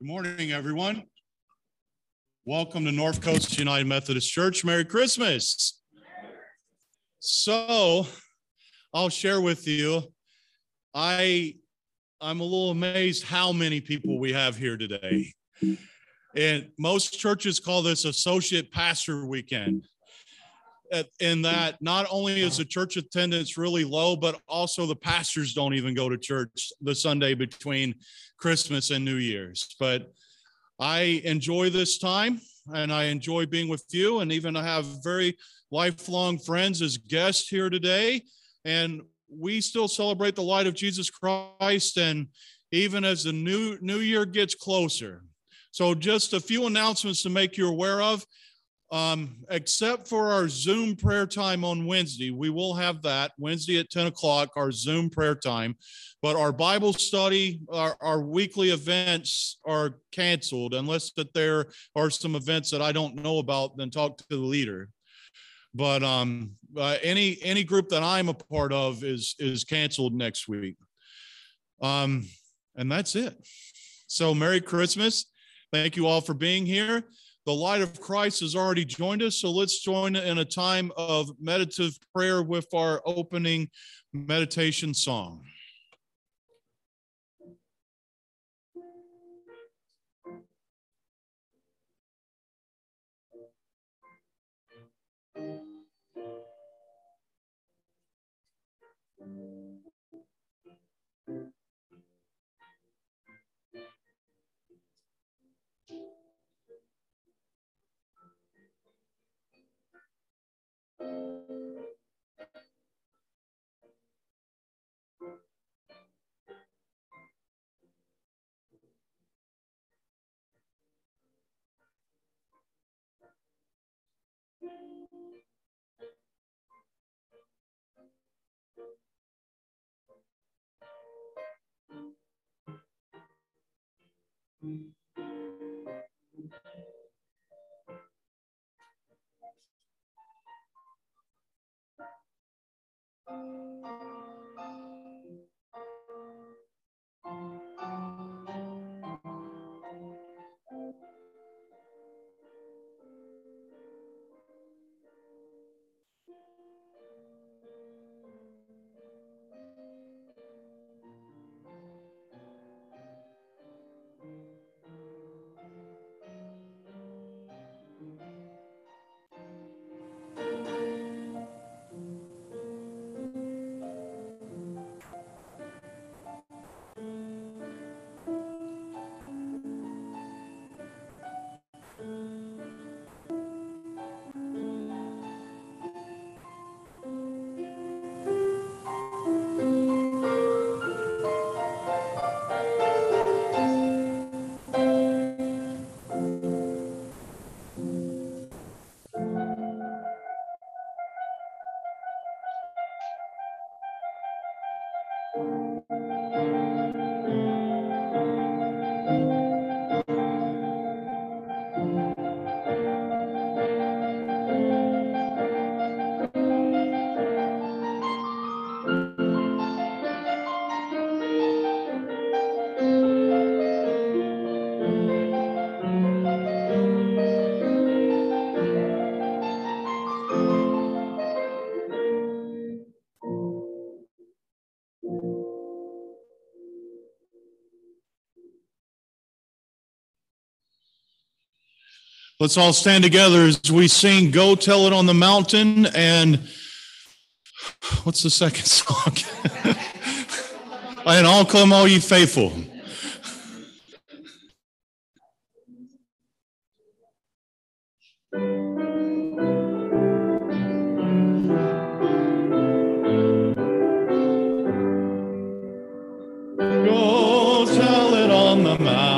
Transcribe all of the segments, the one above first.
Good morning, everyone. Welcome to North Coast United Methodist Church. Merry Christmas. So, I'll share with you. I I'm a little amazed how many people we have here today. And most churches call this associate pastor weekend. In that not only is the church attendance really low, but also the pastors don't even go to church the Sunday between Christmas and New Year's. But I enjoy this time and I enjoy being with you. And even I have very lifelong friends as guests here today. And we still celebrate the light of Jesus Christ. And even as the new, new year gets closer. So, just a few announcements to make you aware of. Um, except for our Zoom prayer time on Wednesday, we will have that Wednesday at 10 o'clock, our Zoom prayer time. But our Bible study, our, our weekly events are canceled unless that there are some events that I don't know about, then talk to the leader. But um, uh, any any group that I'm a part of is is canceled next week. Um, and that's it. So Merry Christmas. Thank you all for being here. The light of Christ has already joined us, so let's join in a time of meditative prayer with our opening meditation song. Thank mm -hmm. you. Let's all stand together as we sing Go Tell It on the Mountain. And what's the second song? and all come, all ye faithful. shone a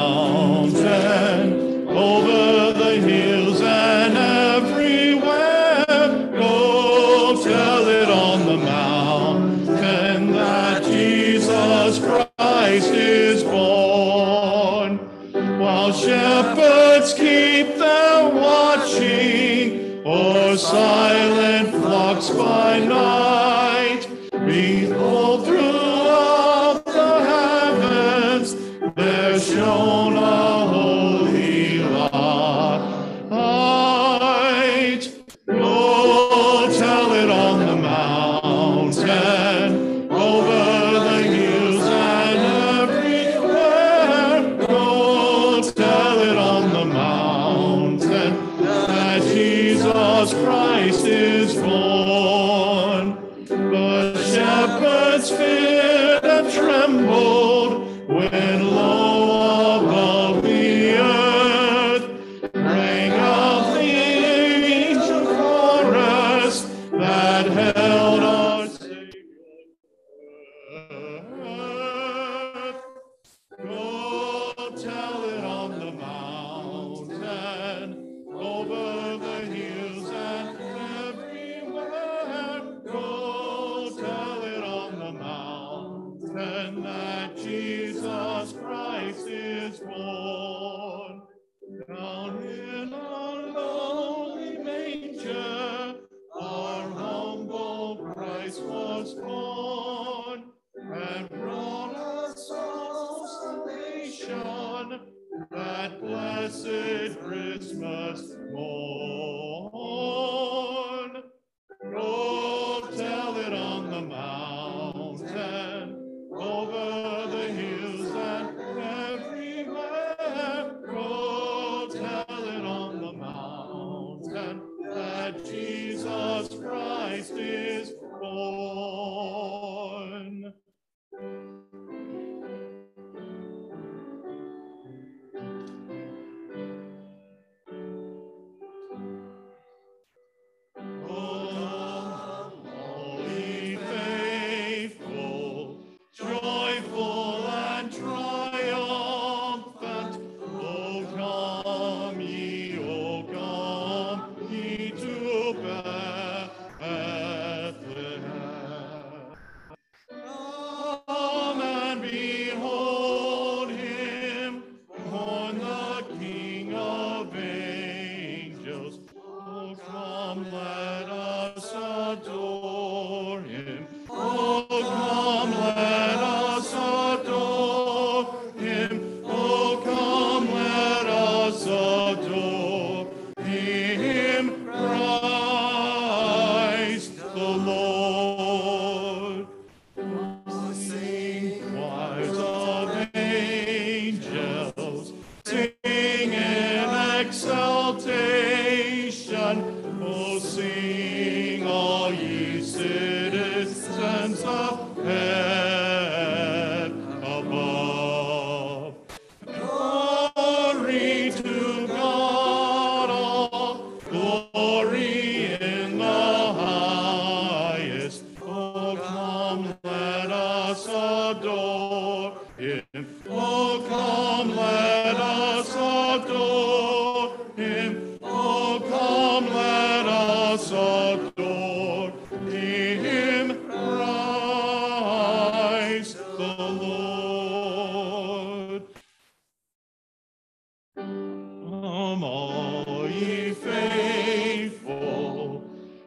ye faithful,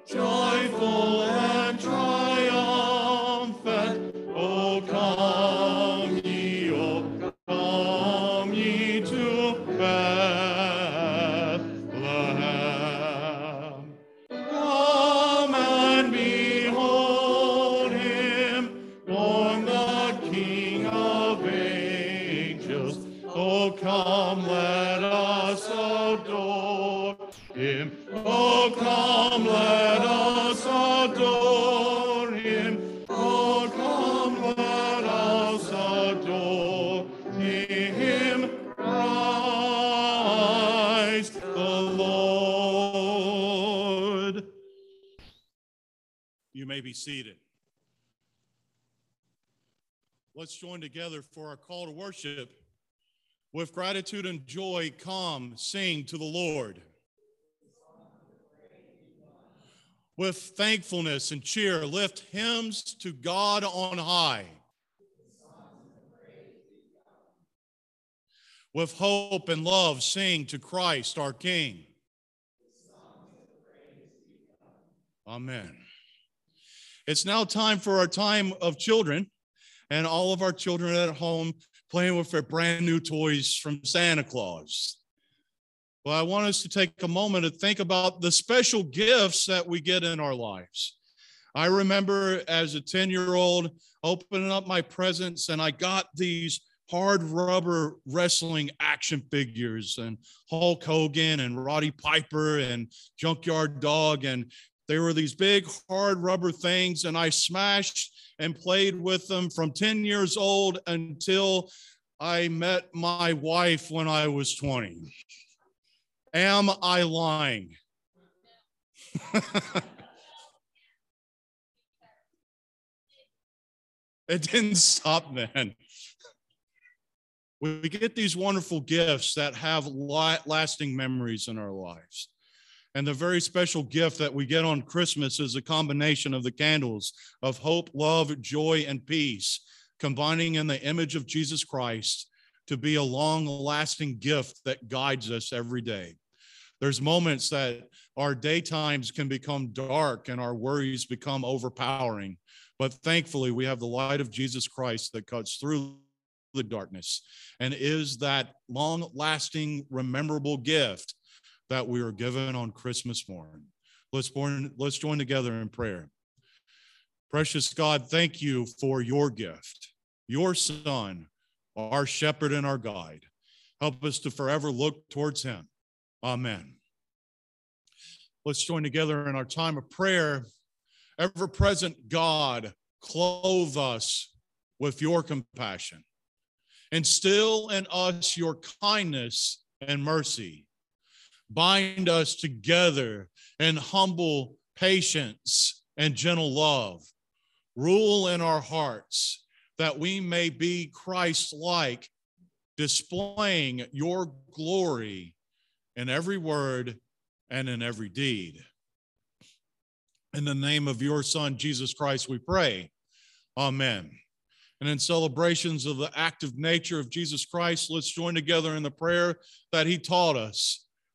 joyful seated. Let's join together for our call to worship. With gratitude and joy, come sing to the Lord. With thankfulness and cheer, lift hymns to God on high. With hope and love, sing to Christ our King. Amen. It's now time for our time of children, and all of our children at home playing with their brand new toys from Santa Claus. Well, I want us to take a moment to think about the special gifts that we get in our lives. I remember as a 10 year old opening up my presents, and I got these hard rubber wrestling action figures and Hulk Hogan and Roddy Piper and Junkyard Dog. And they were these big hard rubber things, and I smashed and played with them from 10 years old until I met my wife when I was 20. Am I lying? it didn't stop then. We get these wonderful gifts that have lasting memories in our lives. And the very special gift that we get on Christmas is a combination of the candles of hope, love, joy, and peace, combining in the image of Jesus Christ to be a long lasting gift that guides us every day. There's moments that our daytimes can become dark and our worries become overpowering. But thankfully, we have the light of Jesus Christ that cuts through the darkness and is that long lasting, rememberable gift that we are given on Christmas morning. Let's, born, let's join together in prayer. Precious God, thank you for your gift, your Son, our shepherd and our guide. Help us to forever look towards him. Amen. Let's join together in our time of prayer. Ever present God, clothe us with your compassion. Instill in us your kindness and mercy. Bind us together in humble patience and gentle love. Rule in our hearts that we may be Christ like, displaying your glory in every word and in every deed. In the name of your Son, Jesus Christ, we pray. Amen. And in celebrations of the active nature of Jesus Christ, let's join together in the prayer that he taught us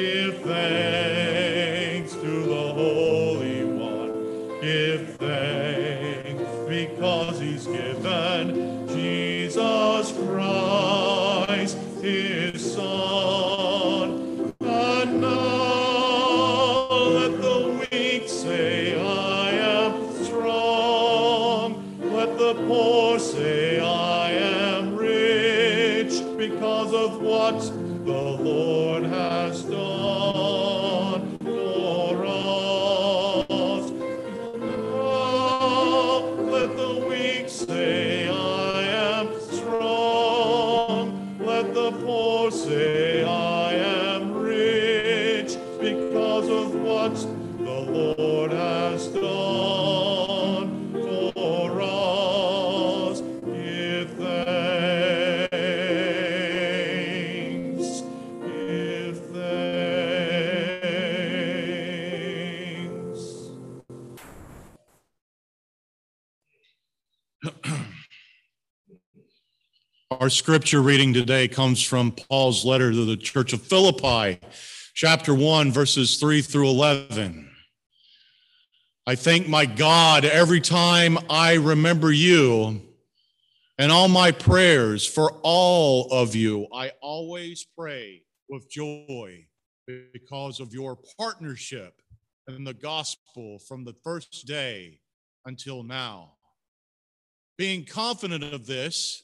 Give thanks because of what the Lord has done for us. Give thanks. Give thanks. Our scripture reading today comes from Paul's letter to the church of Philippi, chapter 1, verses 3 through 11. I thank my God every time I remember you and all my prayers for all of you. I always pray with joy because of your partnership in the gospel from the first day until now. Being confident of this,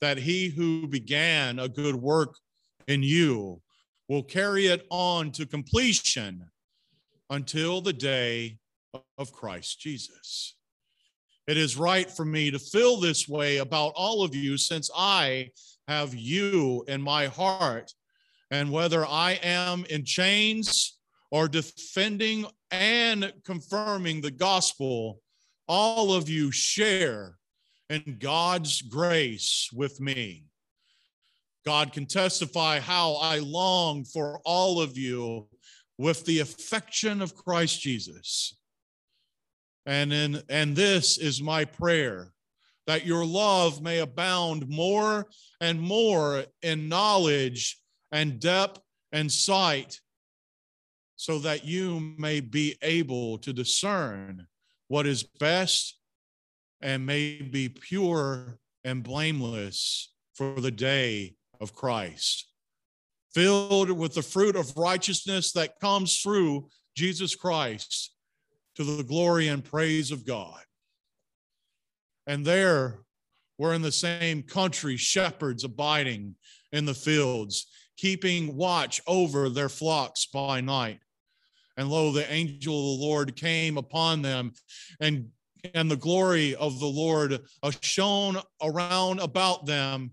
that he who began a good work in you will carry it on to completion until the day of Christ Jesus. It is right for me to feel this way about all of you since I have you in my heart. And whether I am in chains or defending and confirming the gospel, all of you share in God's grace with me. God can testify how I long for all of you with the affection of Christ Jesus. And in and this is my prayer that your love may abound more and more in knowledge and depth and sight so that you may be able to discern what is best and may be pure and blameless for the day of Christ. filled with the fruit of righteousness that comes through Jesus Christ to the glory and praise of God. And there were in the same country shepherds abiding in the fields, keeping watch over their flocks by night. And lo, the angel of the Lord came upon them, and and the glory of the Lord uh, shone around about them,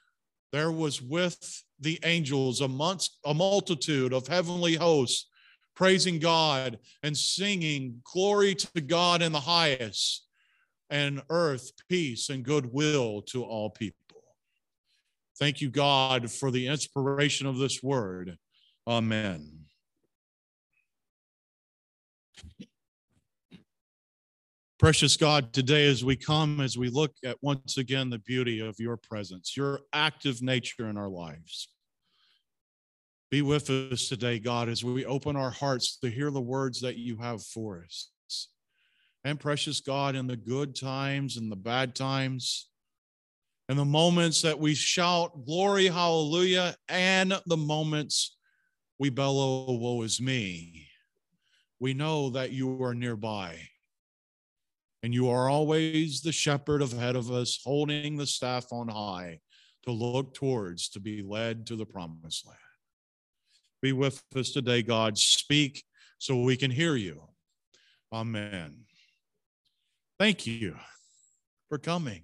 there was with the angels amongst a multitude of heavenly hosts, praising God and singing glory to God in the highest and earth peace and goodwill to all people. Thank you, God, for the inspiration of this word. Amen. Precious God, today as we come, as we look at once again the beauty of your presence, your active nature in our lives. Be with us today, God, as we open our hearts to hear the words that you have for us and precious God in the good times and the bad times, and the moments that we shout, Glory, hallelujah, and the moments we bellow, Woe is me. We know that you are nearby. And you are always the shepherd ahead of us, holding the staff on high to look towards, to be led to the promised land. Be with us today, God. Speak so we can hear you. Amen. Thank you for coming.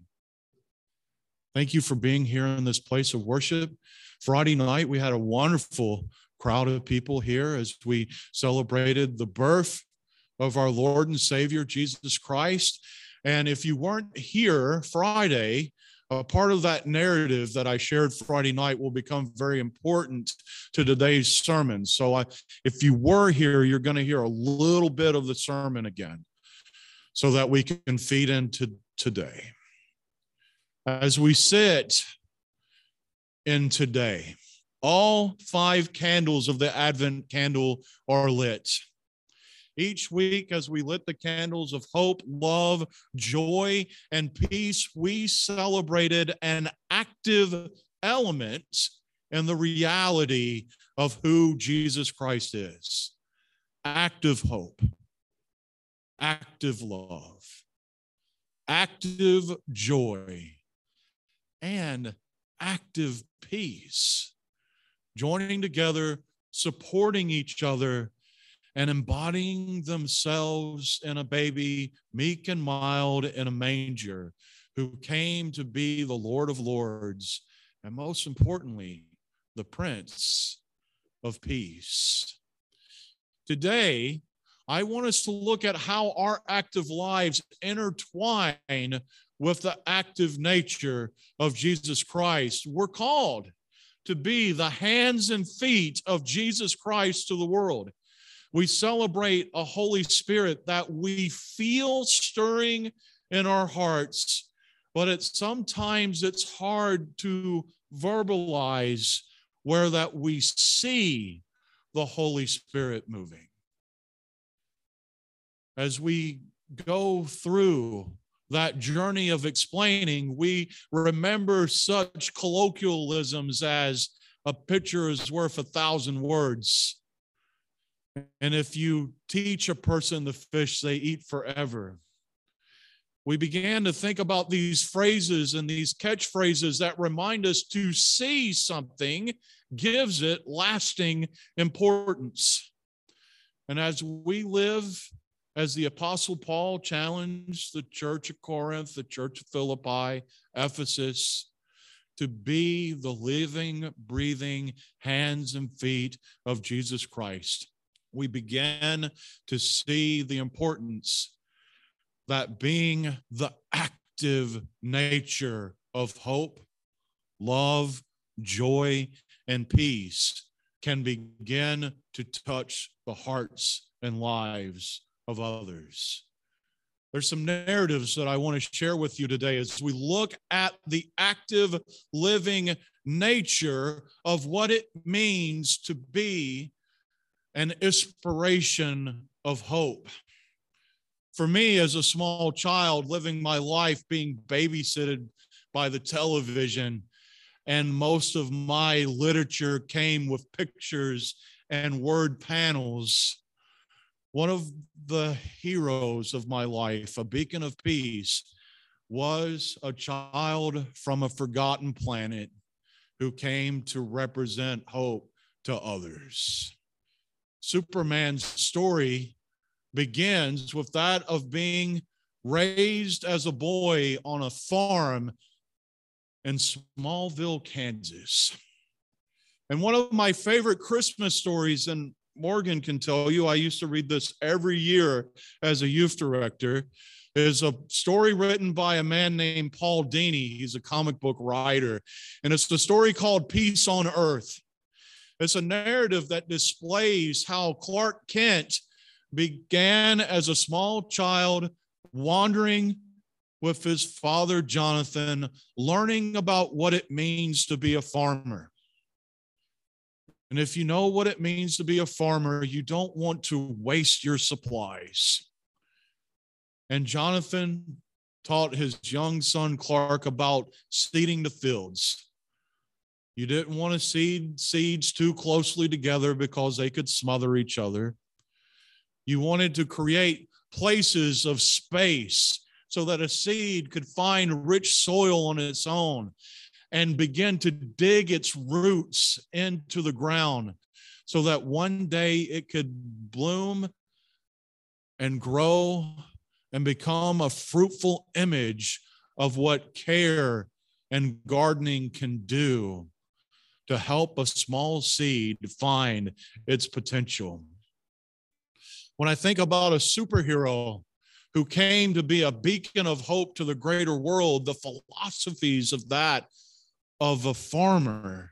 Thank you for being here in this place of worship. Friday night, we had a wonderful crowd of people here as we celebrated the birth of our Lord and Savior, Jesus Christ. And if you weren't here Friday, a part of that narrative that I shared Friday night will become very important to today's sermon. So, I, if you were here, you're going to hear a little bit of the sermon again so that we can feed into today. As we sit in today, all five candles of the Advent candle are lit. Each week, as we lit the candles of hope, love, joy, and peace, we celebrated an active element in the reality of who Jesus Christ is. Active hope. Active love, active joy, and active peace, joining together, supporting each other, and embodying themselves in a baby, meek and mild in a manger, who came to be the Lord of Lords, and most importantly, the Prince of Peace. Today, I want us to look at how our active lives intertwine with the active nature of Jesus Christ. We're called to be the hands and feet of Jesus Christ to the world. We celebrate a Holy Spirit that we feel stirring in our hearts, but it's sometimes it's hard to verbalize where that we see the Holy Spirit moving as we go through that journey of explaining, we remember such colloquialisms as a picture is worth a thousand words. And if you teach a person the fish, they eat forever. We began to think about these phrases and these catchphrases that remind us to see something gives it lasting importance. And as we live as the Apostle Paul challenged the church of Corinth, the church of Philippi, Ephesus, to be the living, breathing hands and feet of Jesus Christ. We began to see the importance that being the active nature of hope, love, joy, and peace can begin to touch the hearts and lives of others. There's some narratives that I want to share with you today as we look at the active living nature of what it means to be an inspiration of hope. For me, as a small child, living my life being babysitted by the television, and most of my literature came with pictures and word panels. One of the heroes of my life, a beacon of peace, was a child from a forgotten planet who came to represent hope to others. Superman's story begins with that of being raised as a boy on a farm in Smallville, Kansas. And one of my favorite Christmas stories, and Morgan can tell you, I used to read this every year as a youth director, is a story written by a man named Paul Dini. He's a comic book writer. And it's the story called Peace on Earth. It's a narrative that displays how Clark Kent began as a small child wandering with his father Jonathan, learning about what it means to be a farmer. And if you know what it means to be a farmer, you don't want to waste your supplies. And Jonathan taught his young son Clark about seeding the fields. You didn't want to seed seeds too closely together because they could smother each other. You wanted to create places of space so that a seed could find rich soil on its own and begin to dig its roots into the ground so that one day it could bloom and grow and become a fruitful image of what care and gardening can do to help a small seed find its potential. When I think about a superhero who came to be a beacon of hope to the greater world, the philosophies of that of a farmer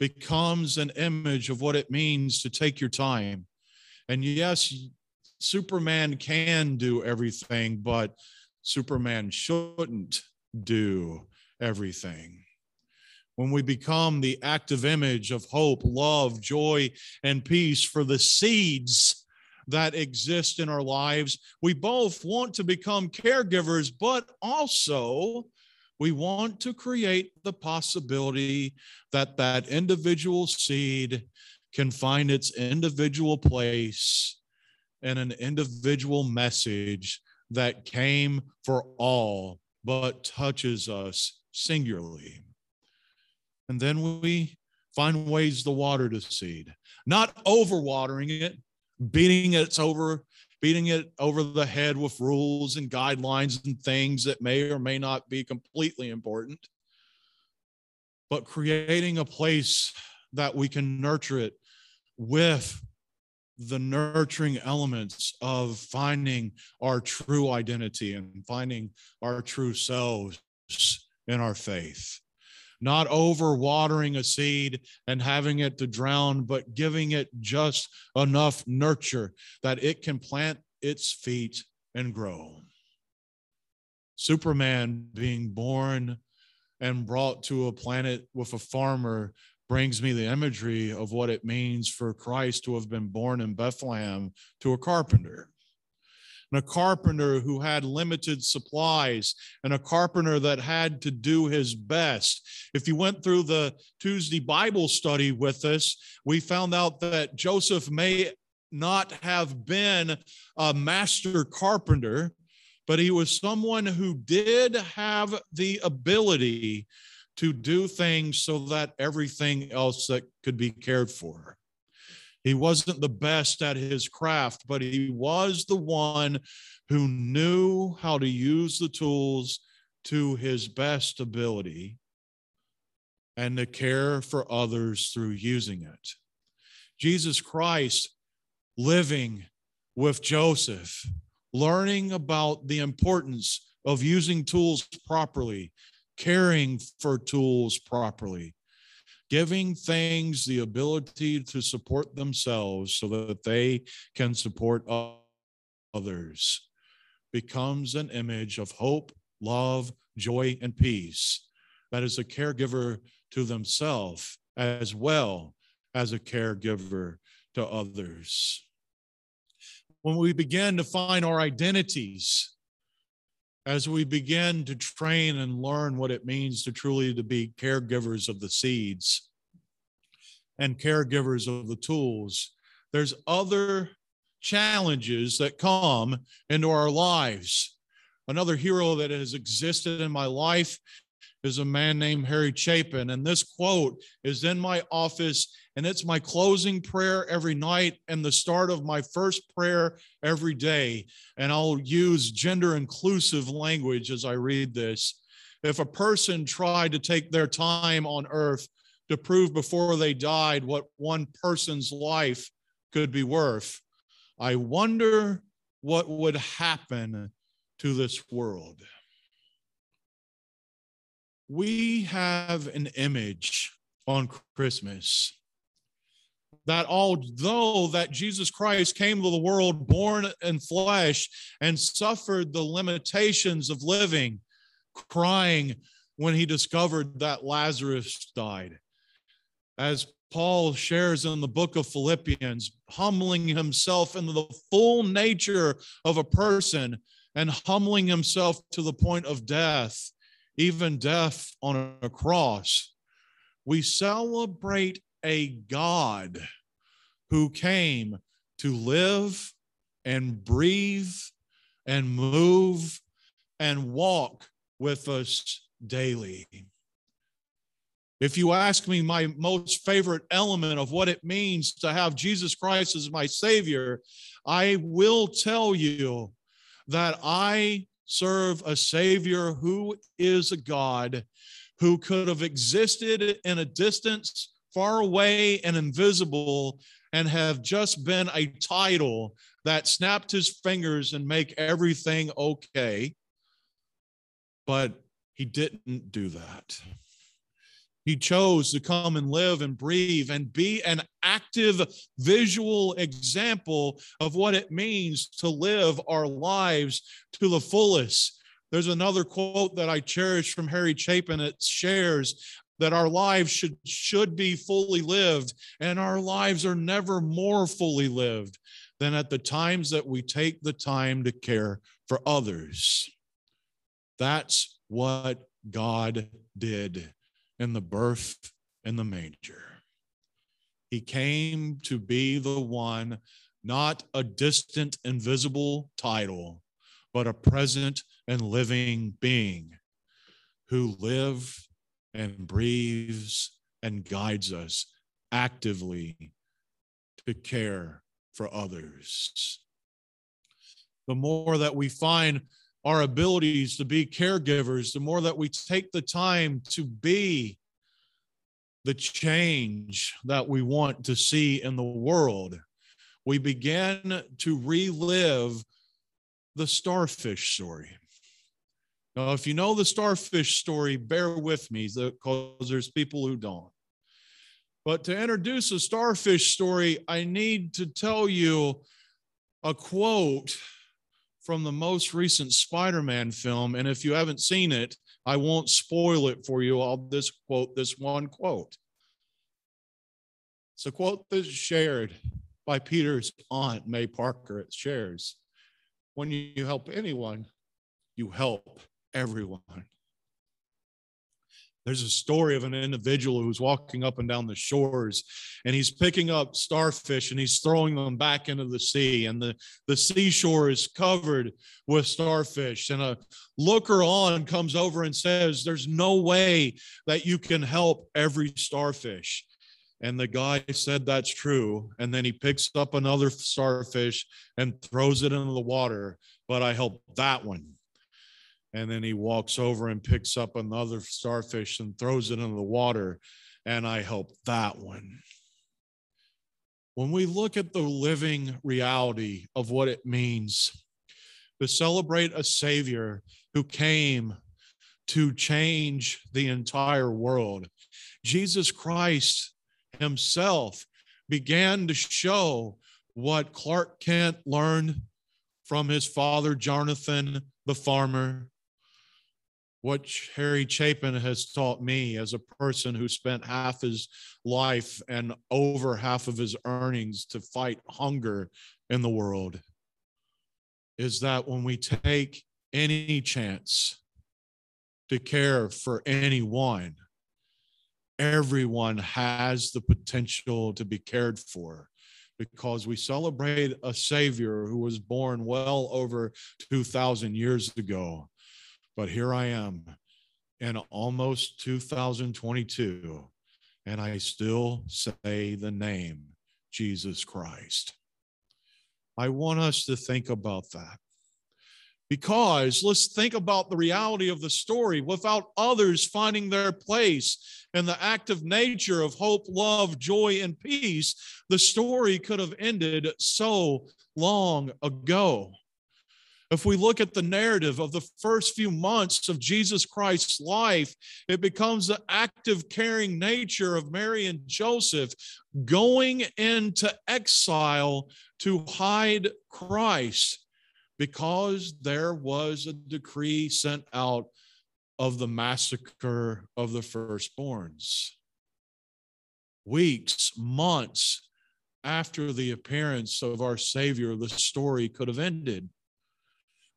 becomes an image of what it means to take your time. And yes, Superman can do everything, but Superman shouldn't do everything. When we become the active image of hope, love, joy, and peace for the seeds that exist in our lives, we both want to become caregivers, but also we want to create the possibility that that individual seed can find its individual place and an individual message that came for all but touches us singularly. And then we find ways to water the seed, not overwatering it, beating it over beating it over the head with rules and guidelines and things that may or may not be completely important, but creating a place that we can nurture it with the nurturing elements of finding our true identity and finding our true selves in our faith not over watering a seed and having it to drown, but giving it just enough nurture that it can plant its feet and grow. Superman being born and brought to a planet with a farmer brings me the imagery of what it means for Christ to have been born in Bethlehem to a carpenter and a carpenter who had limited supplies, and a carpenter that had to do his best. If you went through the Tuesday Bible study with us, we found out that Joseph may not have been a master carpenter, but he was someone who did have the ability to do things so that everything else that could be cared for. He wasn't the best at his craft, but he was the one who knew how to use the tools to his best ability and to care for others through using it. Jesus Christ living with Joseph, learning about the importance of using tools properly, caring for tools properly, giving things the ability to support themselves so that they can support others becomes an image of hope, love, joy, and peace. That is a caregiver to themselves as well as a caregiver to others. When we begin to find our identities, as we begin to train and learn what it means to truly to be caregivers of the seeds and caregivers of the tools, there's other challenges that come into our lives. Another hero that has existed in my life is a man named Harry Chapin. And this quote is in my office, and it's my closing prayer every night and the start of my first prayer every day. And I'll use gender inclusive language as I read this. If a person tried to take their time on earth to prove before they died what one person's life could be worth, I wonder what would happen to this world. We have an image on Christmas that although that Jesus Christ came to the world born in flesh and suffered the limitations of living, crying when he discovered that Lazarus died. As Paul shares in the book of Philippians, humbling himself into the full nature of a person and humbling himself to the point of death, even death on a cross. We celebrate a God who came to live and breathe and move and walk with us daily. If you ask me my most favorite element of what it means to have Jesus Christ as my Savior, I will tell you that I serve a Savior who is a God who could have existed in a distance far away and invisible and have just been a title that snapped his fingers and make everything okay. But he didn't do that. He chose to come and live and breathe and be an active visual example of what it means to live our lives to the fullest. There's another quote that I cherish from Harry Chapin. It shares that our lives should, should be fully lived, and our lives are never more fully lived than at the times that we take the time to care for others. That's what God did in the birth in the manger. He came to be the one, not a distant, invisible title, but a present and living being who lives and breathes and guides us actively to care for others. The more that we find our abilities to be caregivers, the more that we take the time to be the change that we want to see in the world, we begin to relive the starfish story. Now, if you know the starfish story, bear with me because there's people who don't. But to introduce a starfish story, I need to tell you a quote from the most recent Spider Man film. And if you haven't seen it, I won't spoil it for you. I'll just quote this one quote. It's a quote that's shared by Peter's aunt, May Parker. It shares When you help anyone, you help everyone. There's a story of an individual who's walking up and down the shores and he's picking up starfish and he's throwing them back into the sea. And the, the seashore is covered with starfish. And a looker on comes over and says, There's no way that you can help every starfish. And the guy said, That's true. And then he picks up another starfish and throws it into the water. But I help that one. And then he walks over and picks up another starfish and throws it into the water. And I help that one. When we look at the living reality of what it means to celebrate a Savior who came to change the entire world. Jesus Christ himself began to show what Clark Kent learned from his father, Jonathan the farmer, what Harry Chapin has taught me as a person who spent half his life and over half of his earnings to fight hunger in the world is that when we take any chance to care for anyone, everyone has the potential to be cared for because we celebrate a Savior who was born well over 2,000 years ago. But here I am in almost 2022, and I still say the name Jesus Christ. I want us to think about that. Because let's think about the reality of the story without others finding their place in the active nature of hope, love, joy, and peace, the story could have ended so long ago. If we look at the narrative of the first few months of Jesus Christ's life, it becomes the active, caring nature of Mary and Joseph going into exile to hide Christ because there was a decree sent out of the massacre of the firstborns. Weeks, months after the appearance of our Savior, the story could have ended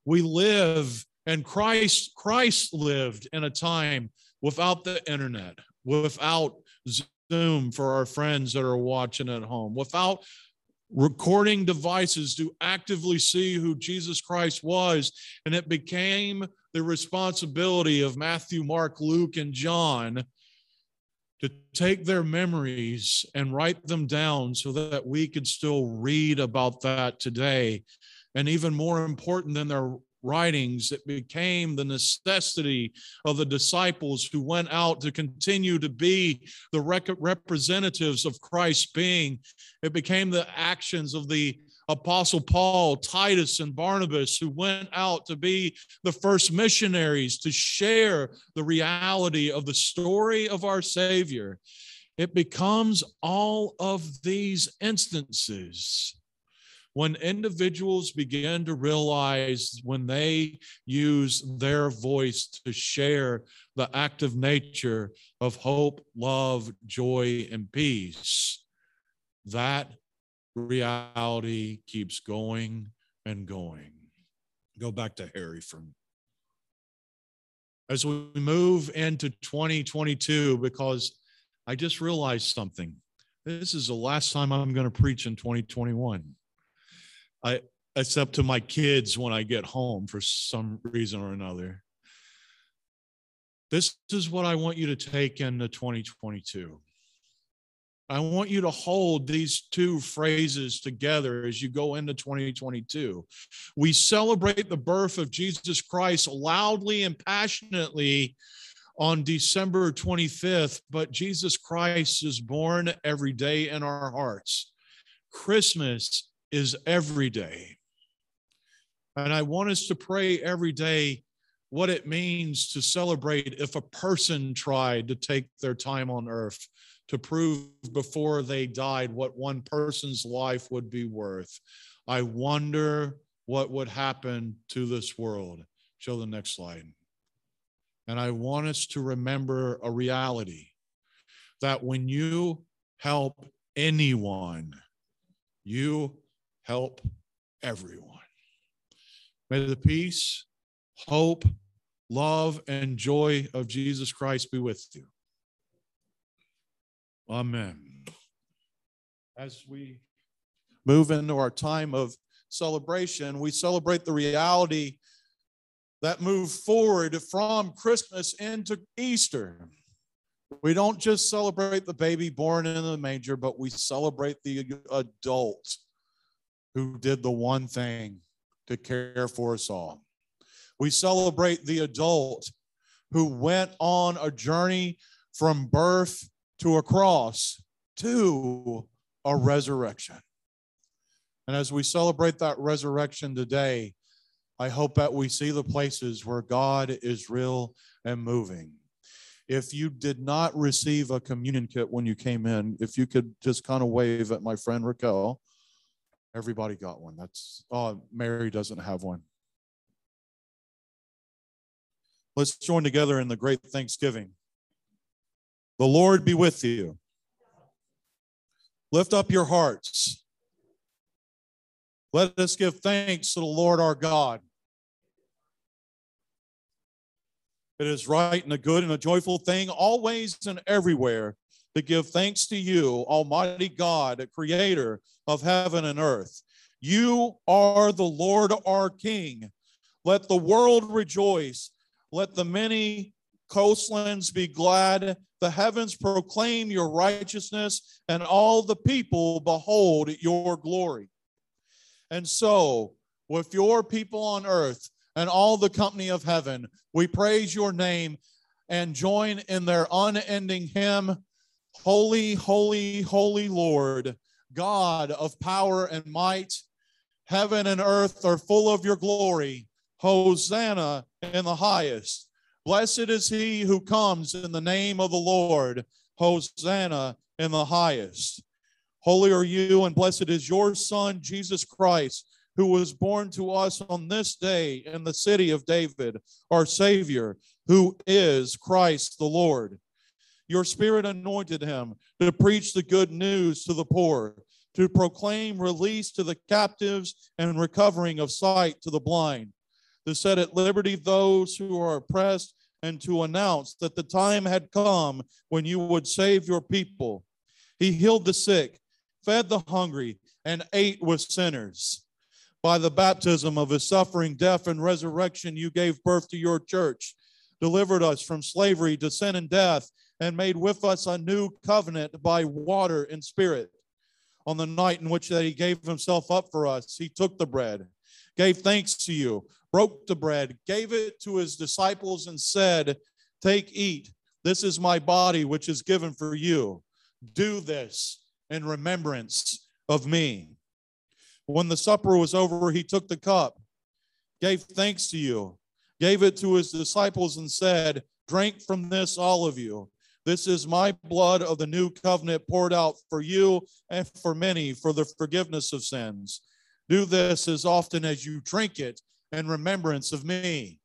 we live and Christ Christ lived in a time without the internet, without Zoom for our friends that are watching at home, without recording devices to actively see who Jesus Christ was. And it became the responsibility of Matthew, Mark, Luke, and John to take their memories and write them down so that we could still read about that today and even more important than their writings, it became the necessity of the disciples who went out to continue to be the representatives of Christ's being. It became the actions of the Apostle Paul, Titus, and Barnabas, who went out to be the first missionaries to share the reality of the story of our Savior. It becomes all of these instances when individuals begin to realize when they use their voice to share the active nature of hope, love, joy, and peace, that reality keeps going and going. Go back to Harry from as we move into 2022 because I just realized something. This is the last time I'm going to preach in 2021. I up to my kids when I get home for some reason or another. This is what I want you to take into 2022. I want you to hold these two phrases together as you go into 2022. We celebrate the birth of Jesus Christ loudly and passionately on December 25th, but Jesus Christ is born every day in our hearts. Christmas is every day. And I want us to pray every day what it means to celebrate if a person tried to take their time on earth to prove before they died what one person's life would be worth. I wonder what would happen to this world. Show the next slide. And I want us to remember a reality that when you help anyone, you help everyone. May the peace, hope, love, and joy of Jesus Christ be with you. Amen. As we move into our time of celebration, we celebrate the reality that moved forward from Christmas into Easter. We don't just celebrate the baby born in the manger, but we celebrate the adult who did the one thing to care for us all. We celebrate the adult who went on a journey from birth to a cross to a resurrection. And as we celebrate that resurrection today, I hope that we see the places where God is real and moving. If you did not receive a communion kit when you came in, if you could just kind of wave at my friend Raquel, everybody got one. That's, oh, Mary doesn't have one. Let's join together in the great thanksgiving. The Lord be with you. Lift up your hearts. Let us give thanks to the Lord our God. It is right and a good and a joyful thing, always and everywhere, to give thanks to you, Almighty God, creator of heaven and earth. You are the Lord our King. Let the world rejoice. Let the many coastlands be glad. The heavens proclaim your righteousness, and all the people behold your glory. And so, with your people on earth and all the company of heaven, we praise your name and join in their unending hymn Holy, holy, holy Lord, God of power and might. Heaven and earth are full of your glory. Hosanna in the highest. Blessed is he who comes in the name of the Lord. Hosanna in the highest. Holy are you, and blessed is your Son, Jesus Christ, who was born to us on this day in the city of David, our Savior, who is Christ the Lord. Your Spirit anointed him to preach the good news to the poor, to proclaim release to the captives and recovering of sight to the blind, to set at liberty those who are oppressed, and to announce that the time had come when you would save your people. He healed the sick fed the hungry, and ate with sinners. By the baptism of his suffering, death, and resurrection, you gave birth to your church, delivered us from slavery to sin and death, and made with us a new covenant by water and spirit. On the night in which that he gave himself up for us, he took the bread, gave thanks to you, broke the bread, gave it to his disciples, and said, Take, eat. This is my body, which is given for you. Do this in remembrance of me. When the supper was over, he took the cup, gave thanks to you, gave it to his disciples, and said, Drink from this, all of you. This is my blood of the new covenant poured out for you and for many for the forgiveness of sins. Do this as often as you drink it in remembrance of me.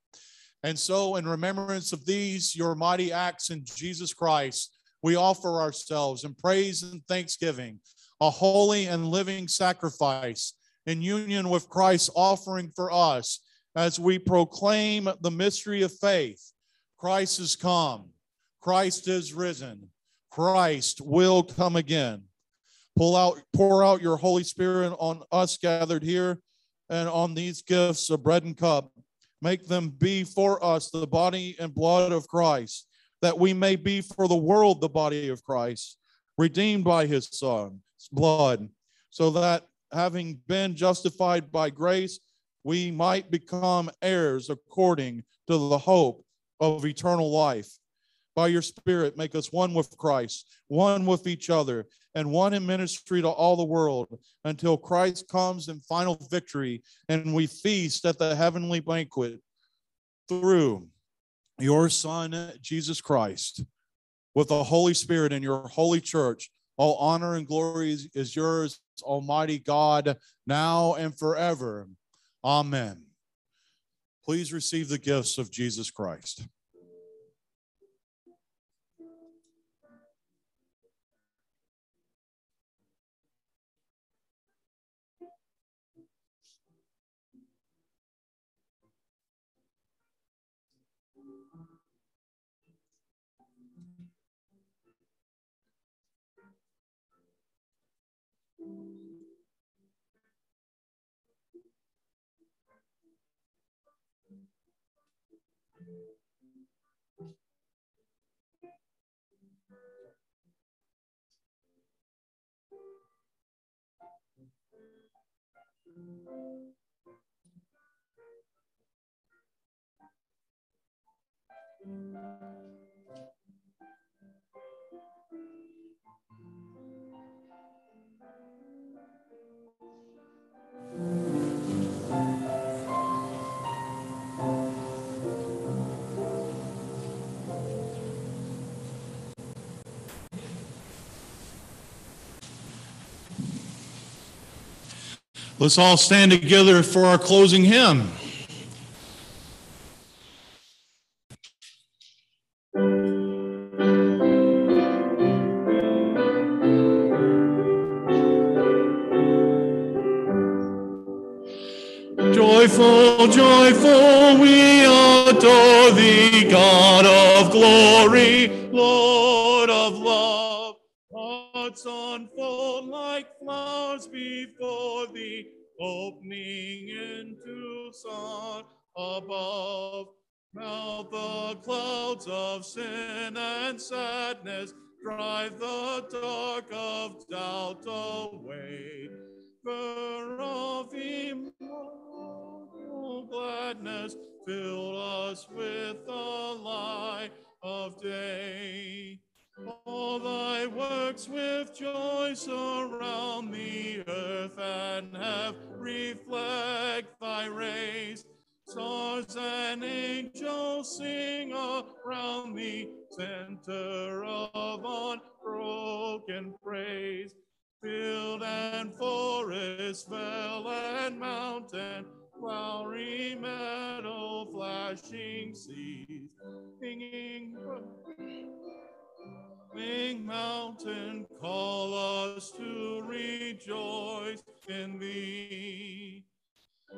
And so, in remembrance of these, your mighty acts in Jesus Christ, we offer ourselves in praise and thanksgiving, a holy and living sacrifice in union with Christ's offering for us as we proclaim the mystery of faith. Christ is come, Christ is risen, Christ will come again. Pull out, pour out your Holy Spirit on us gathered here and on these gifts of bread and cup. Make them be for us the body and blood of Christ that we may be for the world the body of Christ, redeemed by his son's blood, so that having been justified by grace, we might become heirs according to the hope of eternal life. By your Spirit, make us one with Christ, one with each other, and one in ministry to all the world until Christ comes in final victory and we feast at the heavenly banquet through your Son, Jesus Christ, with the Holy Spirit in your holy church. All honor and glory is yours, Almighty God, now and forever. Amen. Please receive the gifts of Jesus Christ. Thank you. Let's all stand together for our closing hymn. Joyful, joyful, we adore thee, God of glory, sun above. Melt the clouds of sin and sadness, drive the dark of doubt away. Fur of immortal gladness, fill us with the light of day. All thy works with joy surround the earth and have reflect thy rays. Stars and angels sing around the center of unbroken praise. Field and forest, vale and mountain, flowery meadow, flashing seas, singing Moving mountain, call us to rejoice in thee.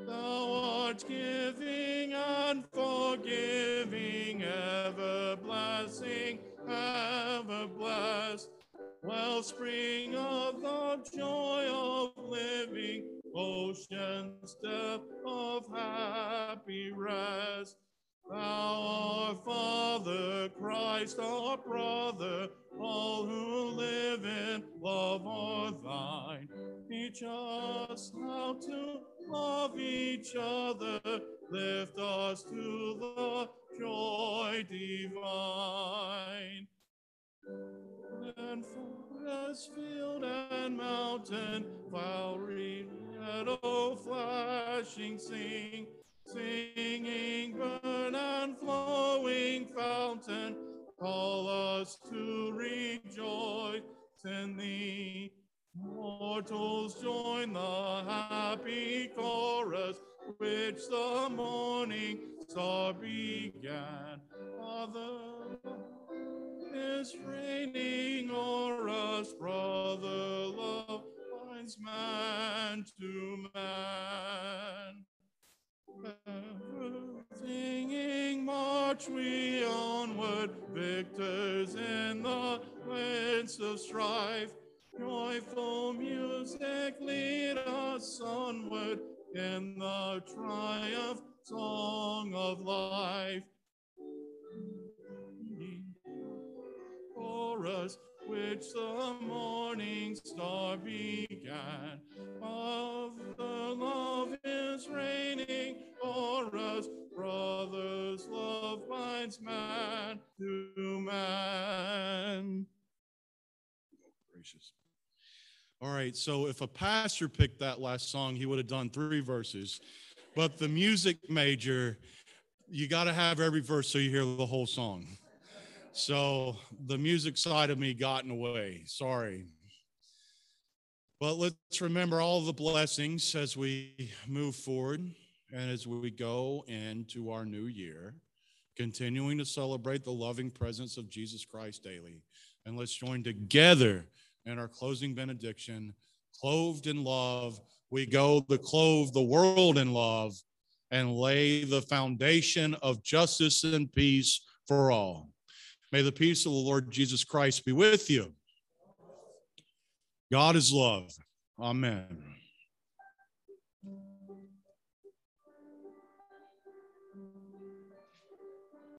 Thou art giving and forgiving, ever blessing, ever blessed. Wellspring of the joy of living, ocean's depth of rest. Thou, our Father, Christ, our brother, all who live in love are thine. Teach us how to love each other, lift us to the joy divine. And forest, field, and mountain, flowery meadow, flashing, sing, singing burn and flowing fountain, call us to rejoice in thee. Mortals join the happy chorus which the morning star began. Father is reigning o'er us, brother love binds man to man. Mm-hmm. Singing march we onward, victors in the midst of strife. Joyful music lead us onward in the triumph song of life. For us, which the morning star began, of the love is reigning for us, brothers, love binds man to man. Gracious. All right, so if a pastor picked that last song, he would have done three verses. But the music major, you got to have every verse so you hear the whole song. So the music side of me got in the way. Sorry. But let's remember all the blessings as we move forward and as we go into our new year, continuing to celebrate the loving presence of Jesus Christ daily. And let's join together in our closing benediction. Clothed in love, we go to clothe the world in love and lay the foundation of justice and peace for all. May the peace of the Lord Jesus Christ be with you. God is love. Amen.